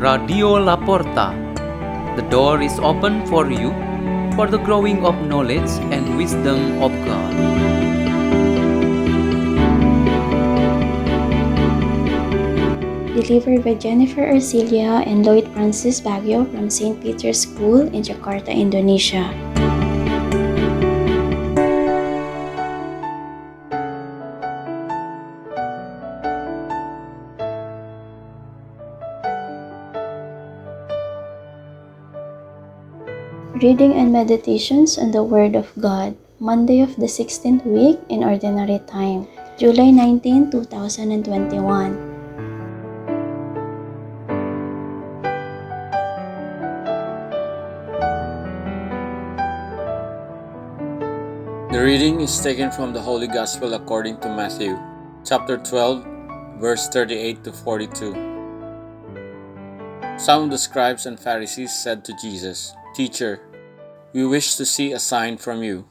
Radio La Porta. The door is open for you for the growing of knowledge and wisdom of God. Delivered by Jennifer Arcilla and Lloyd Francis Baguio from St. Peter's School in Jakarta, Indonesia. Reading and Meditations on the Word of God, Monday of the 16th week in Ordinary Time, July 19, 2021. The reading is taken from the Holy Gospel according to Matthew, chapter 12, verse 38 to 42. Some of the scribes and Pharisees said to Jesus, Teacher, we wish to see a sign from you.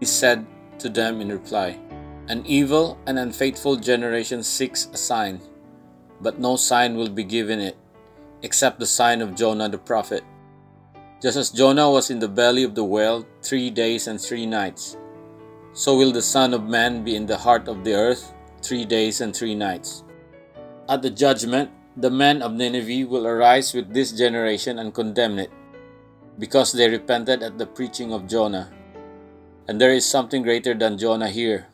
He said to them in reply, An evil and unfaithful generation seeks a sign, but no sign will be given it, except the sign of Jonah the prophet. Just as Jonah was in the belly of the whale three days and three nights, so will the Son of Man be in the heart of the earth three days and three nights. At the judgment, the men of Nineveh will arise with this generation and condemn it because they repented at the preaching of Jonah. And there is something greater than Jonah here.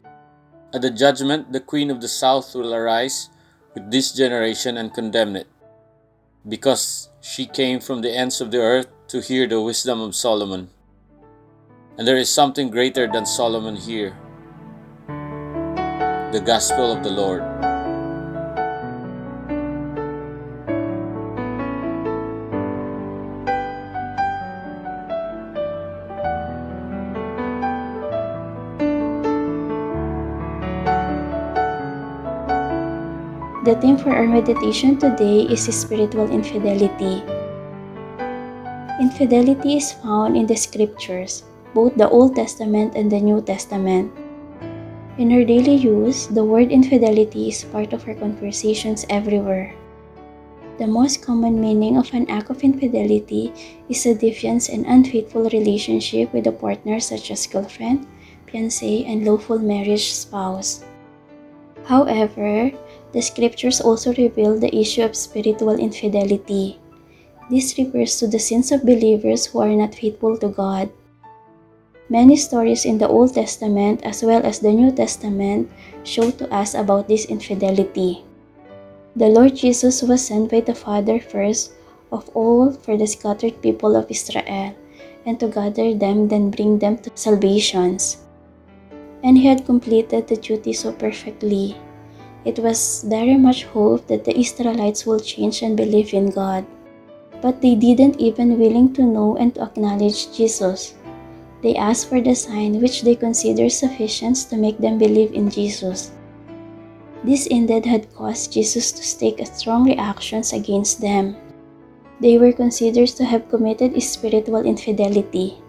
At the judgment, the queen of the south will arise with this generation and condemn it, because she came from the ends of the earth to hear the wisdom of Solomon. And there is something greater than Solomon here the gospel of the Lord. The theme for our meditation today is spiritual infidelity. Infidelity is found in the scriptures, both the Old Testament and the New Testament. In our daily use, the word infidelity is part of our conversations everywhere. The most common meaning of an act of infidelity is a defiance and unfaithful relationship with a partner such as girlfriend, fiancé, and lawful marriage spouse. However, the scriptures also reveal the issue of spiritual infidelity. This refers to the sins of believers who are not faithful to God. Many stories in the Old Testament as well as the New Testament show to us about this infidelity. The Lord Jesus was sent by the Father first of all for the scattered people of Israel and to gather them then bring them to salvations. And he had completed the duty so perfectly it was very much hoped that the Israelites will change and believe in God. But they didn't even willing to know and to acknowledge Jesus. They asked for the sign which they considered sufficient to make them believe in Jesus. This indeed had caused Jesus to take strong reactions against them. They were considered to have committed spiritual infidelity.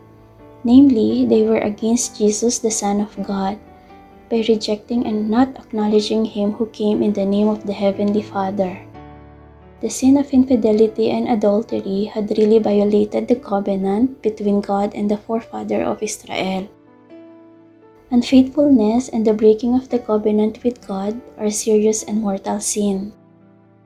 Namely, they were against Jesus, the Son of God by rejecting and not acknowledging Him who came in the name of the Heavenly Father. The sin of infidelity and adultery had really violated the covenant between God and the forefather of Israel. Unfaithfulness and the breaking of the covenant with God are serious and mortal sin.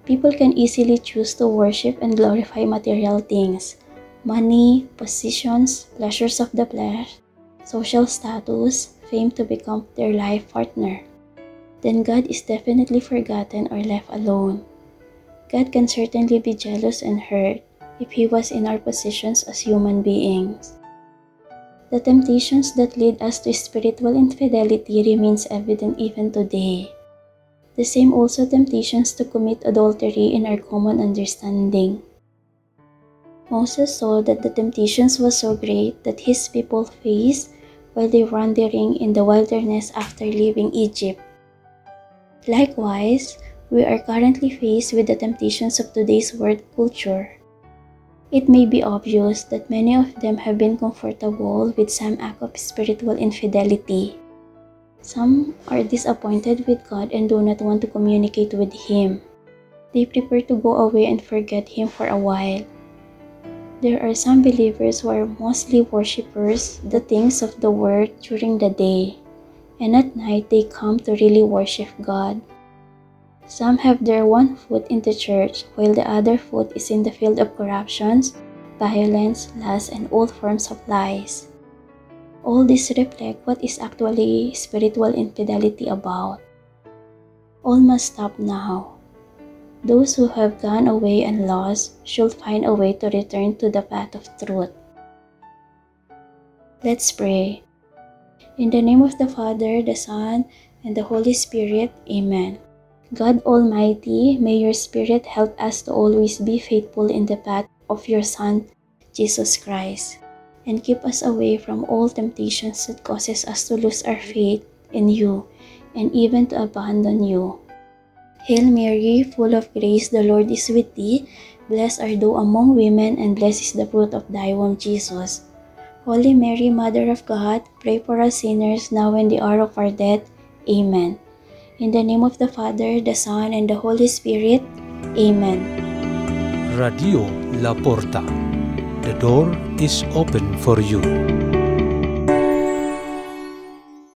People can easily choose to worship and glorify material things, money, positions, pleasures of the flesh, social status, fame to become their life partner, then God is definitely forgotten or left alone. God can certainly be jealous and hurt if He was in our positions as human beings. The temptations that lead us to spiritual infidelity remains evident even today. The same also temptations to commit adultery in our common understanding. Moses saw that the temptations was so great that his people faced while they wandering in the wilderness after leaving Egypt. Likewise, we are currently faced with the temptations of today's world culture. It may be obvious that many of them have been comfortable with some act of spiritual infidelity. Some are disappointed with God and do not want to communicate with Him. they prefer to go away and forget Him for a while. There are some believers who are mostly worshippers, the things of the world during the day, and at night they come to really worship God. Some have their one foot in the church, while the other foot is in the field of corruptions, violence, lust, and all forms of lies. All this reflect what is actually spiritual infidelity about. All must stop now. Those who have gone away and lost should find a way to return to the path of truth. Let's pray. In the name of the Father, the Son, and the Holy Spirit, Amen. God Almighty, may your Spirit help us to always be faithful in the path of your Son, Jesus Christ, and keep us away from all temptations that causes us to lose our faith in you and even to abandon you. Hail Mary, full of grace, the Lord is with thee. Blessed art thou among women, and blessed is the fruit of thy womb, Jesus. Holy Mary, Mother of God, pray for us sinners now and the hour of our death. Amen. In the name of the Father, the Son, and the Holy Spirit. Amen. Radio La Porta. The door is open for you.